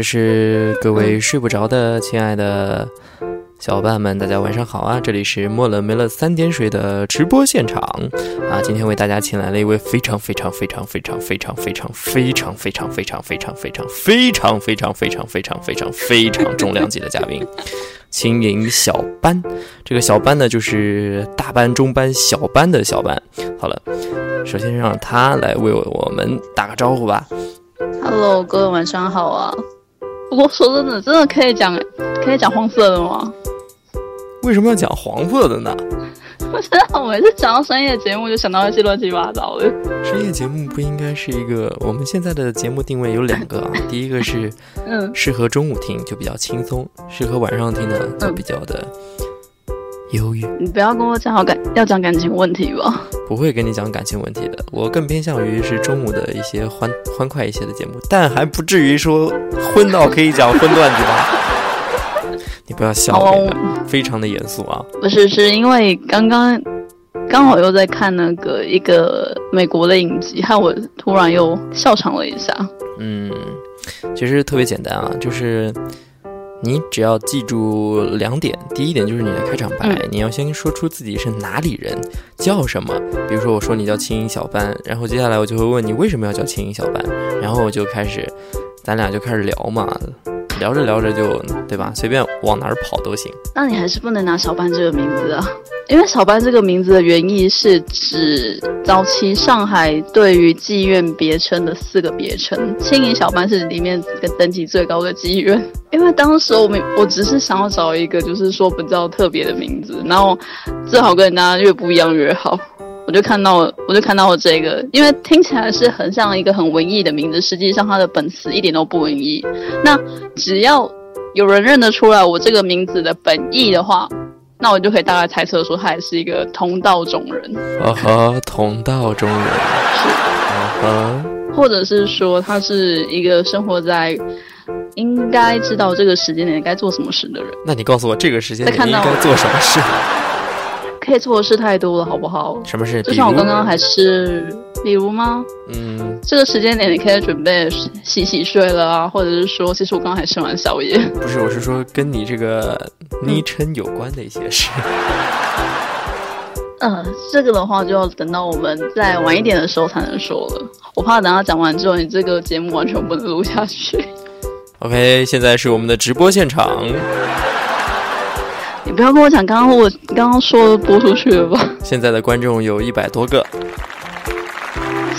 这是各位睡不着的亲爱的小伙伴们，大家晚上好啊！这里是莫了没了三点水的直播现场啊！今天为大家请来了一位非常非常非常非常非常非常非常非常非常非常非常非常非常非常非常非常非常重量级的嘉宾，轻盈小班。这个小班呢，就是大班、中班、小班的小班。好了，首先让他来为我们打个招呼吧。Hello，各位晚上好啊！不过说真的，真的可以讲可以讲黄色的吗？为什么要讲黄色的呢？我真的，我每次讲到深夜节目就想到一些乱七八糟的。深夜节目不应该是一个？我们现在的节目定位有两个啊，第一个是嗯，适合中午听，就比较轻松；适合晚上听呢，就比较的忧郁。你不要跟我讲好感要讲感情问题吧？不会跟你讲感情问题的，我更偏向于是中午的一些欢欢快一些的节目，但还不至于说昏到可以讲荤段子吧？你不要笑好那个，非常的严肃啊。不是，是因为刚刚刚好又在看那个一个美国的影集，害我突然又笑场了一下。嗯，其实特别简单啊，就是你只要记住两点。第一点就是你的开场白，嗯你要先说出自己是哪里人，叫什么。比如说我说你叫青音小班，然后接下来我就会问你为什么要叫青音小班，然后我就开始，咱俩就开始聊嘛，聊着聊着就对吧，随便往哪儿跑都行。那你还是不能拿小班这个名字啊，因为小班这个名字的原意是指早期上海对于妓院别称的四个别称，青银小班是里面跟等级最高的妓院。因为当时我们我只是想要找一个就是说比较特别的名字，然后最好跟人家越不一样越好。我就看到，我就看到了这个，因为听起来是很像一个很文艺的名字，实际上它的本词一点都不文艺。那只要有人认得出来我这个名字的本意的话，那我就可以大概猜测说他也是一个同道中人，啊哈，同道中人。是。啊哈，或者是说他是一个生活在应该知道这个时间点该做什么事的人。那你告诉我这个时间点应该做什么事？可以做的事太多了，好不好？什么事？就像我刚刚还是，比如吗？嗯，这个时间点你可以准备洗洗睡了啊，或者是说，其实我刚刚还吃完宵夜。不是，我是说跟你这个昵称有关的一些事。呃，这个的话就要等到我们再晚一点的时候才能说了。我怕等他讲完之后，你这个节目完全不能录下去。OK，现在是我们的直播现场，你不要跟我讲刚刚我刚刚说的播出去了吧？现在的观众有一百多个。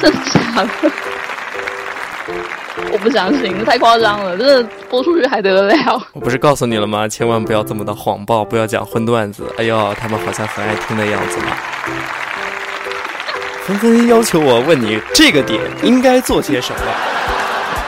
真的假的？我不相信，太夸张了，这播出去还得了？我不是告诉你了吗？千万不要这么的谎报，不要讲荤段子。哎呦，他们好像很爱听的样子嘛。纷纷要求我问你这个点应该做些什么。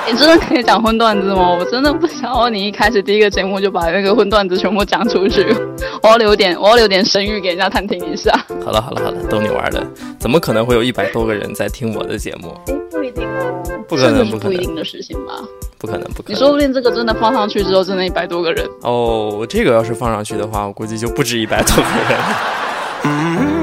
你真的可以讲荤段子吗？我真的不想要你一开始第一个节目就把那个荤段子全部讲出去，我要留点，我要留点声誉给人家探听一下。好了好了好了，逗你玩的，怎么可能会有一百多个人在听我的节目？哎，不一定哦，不可能不可能不一定的事情吧？不可能不可能。你说不定这个真的放上去之后，真的一百多个人。哦，这个要是放上去的话，我估计就不止一百多个人了。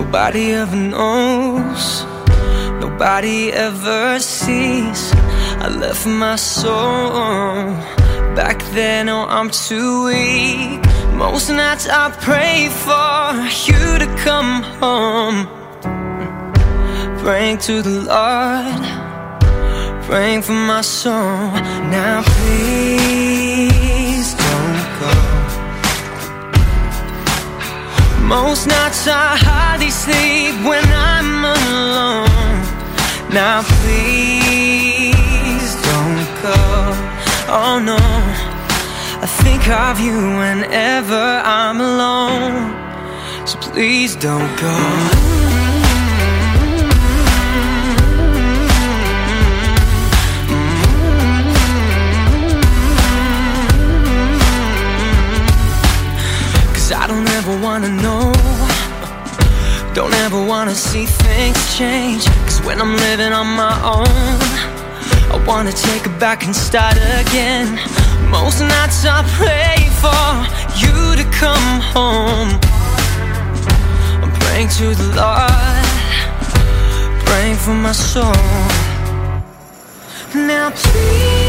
Nobody ever knows, nobody ever sees. I left my soul back then. Oh, I'm too weak. Most nights I pray for you to come home. Praying to the Lord, praying for my soul. Now, please Most nights I hardly sleep when I'm alone. Now please don't go. Oh no, I think of you whenever I'm alone. So please don't go. Wanna know Don't ever wanna see things change. Cause when I'm living on my own, I wanna take it back and start again. Most nights I pray for you to come home. I'm praying to the Lord, praying for my soul. Now please